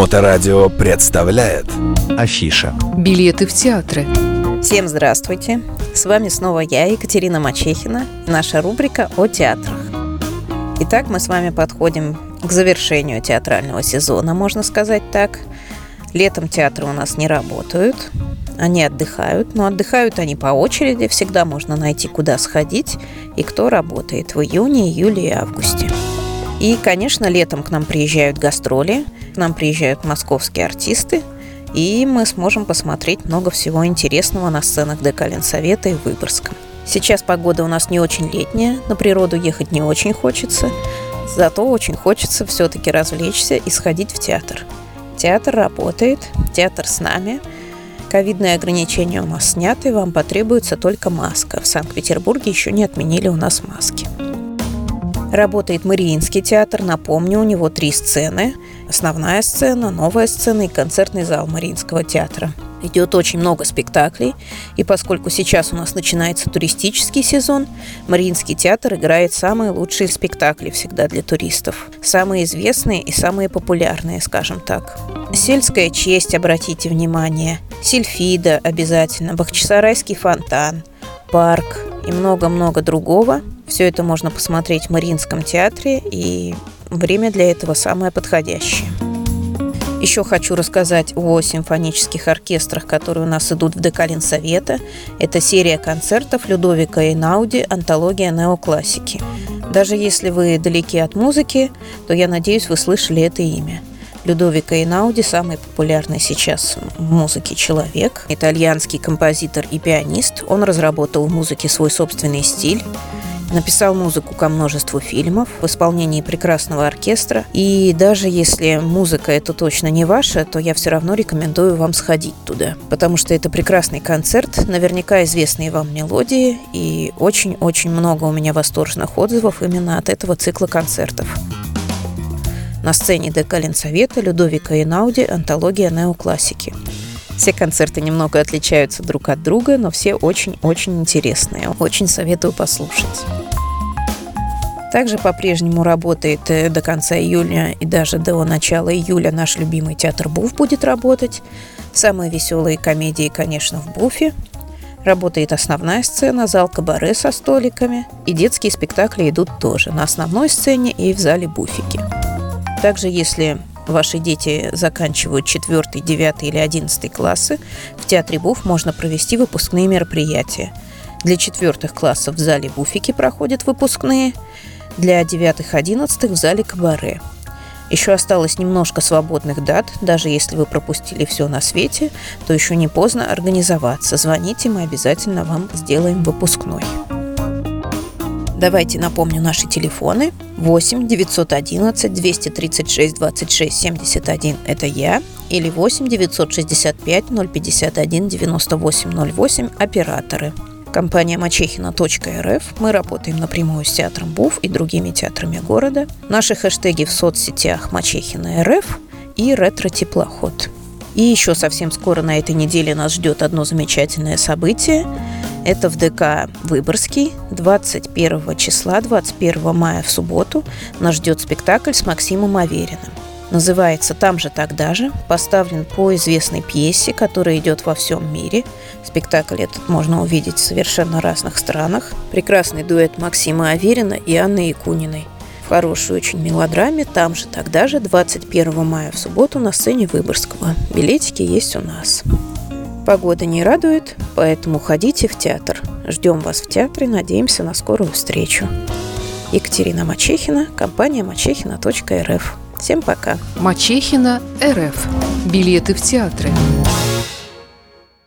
Моторадио представляет Афиша Билеты в театры Всем здравствуйте! С вами снова я, Екатерина Мачехина, и наша рубрика о театрах. Итак, мы с вами подходим к завершению театрального сезона, можно сказать так. Летом театры у нас не работают, они отдыхают, но отдыхают они по очереди, всегда можно найти, куда сходить и кто работает в июне, июле и августе. И, конечно, летом к нам приезжают гастроли, к нам приезжают московские артисты, и мы сможем посмотреть много всего интересного на сценах ДК Ленсовета и Выборгском. Сейчас погода у нас не очень летняя, на природу ехать не очень хочется, зато очень хочется все-таки развлечься и сходить в театр. Театр работает, театр с нами. Ковидные ограничения у нас сняты, вам потребуется только маска. В Санкт-Петербурге еще не отменили у нас маски. Работает Мариинский театр. Напомню, у него три сцены. Основная сцена, новая сцена и концертный зал Мариинского театра. Идет очень много спектаклей, и поскольку сейчас у нас начинается туристический сезон, Мариинский театр играет самые лучшие спектакли всегда для туристов. Самые известные и самые популярные, скажем так. Сельская честь, обратите внимание. Сильфида обязательно, Бахчисарайский фонтан, парк и много-много другого – все это можно посмотреть в Мариинском театре, и время для этого самое подходящее. Еще хочу рассказать о симфонических оркестрах, которые у нас идут в ДК Совета. Это серия концертов Людовика Эйнауди «Антология неоклассики». Даже если вы далеки от музыки, то я надеюсь, вы слышали это имя. Людовика Эйнауди – самый популярный сейчас в музыке человек, итальянский композитор и пианист. Он разработал в музыке свой собственный стиль – Написал музыку ко множеству фильмов в исполнении прекрасного оркестра. И даже если музыка это точно не ваша, то я все равно рекомендую вам сходить туда. Потому что это прекрасный концерт, наверняка известные вам мелодии. И очень-очень много у меня восторженных отзывов именно от этого цикла концертов. На сцене ДК Ленсовета Людовика Инауди «Антология неоклассики». Все концерты немного отличаются друг от друга, но все очень-очень интересные. Очень советую послушать. Также по-прежнему работает э, до конца июля и даже до начала июля наш любимый театр Буф будет работать. Самые веселые комедии, конечно, в Буфе. Работает основная сцена, зал кабаре со столиками. И детские спектакли идут тоже на основной сцене и в зале Буфики. Также, если ваши дети заканчивают 4, 9 или 11 классы, в Театре Буф можно провести выпускные мероприятия. Для четвертых классов в зале Буфики проходят выпускные, для девятых, одиннадцатых в зале Кабаре. Еще осталось немножко свободных дат, даже если вы пропустили все на свете, то еще не поздно организоваться. Звоните, мы обязательно вам сделаем выпускной. Давайте напомню наши телефоны. 8 911 236 26 71 – это я. Или 8 965 051 98 08 – операторы. Компания мачехина.рф. Мы работаем напрямую с театром БУФ и другими театрами города. Наши хэштеги в соцсетях Мачехина РФ и Ретро-теплоход. И еще совсем скоро на этой неделе нас ждет одно замечательное событие. Это в ДК Выборгский 21 числа, 21 мая в субботу нас ждет спектакль с Максимом Авериным. Называется «Там же, тогда же», поставлен по известной пьесе, которая идет во всем мире. Спектакль этот можно увидеть в совершенно разных странах. Прекрасный дуэт Максима Аверина и Анны Якуниной. В хорошей очень мелодраме «Там же, тогда же» 21 мая в субботу на сцене Выборгского. Билетики есть у нас. Погода не радует, поэтому ходите в театр. Ждем вас в театре, надеемся на скорую встречу. Екатерина Мачехина, компания мачехина.рф. Всем пока. Мачехина РФ. Билеты в театры.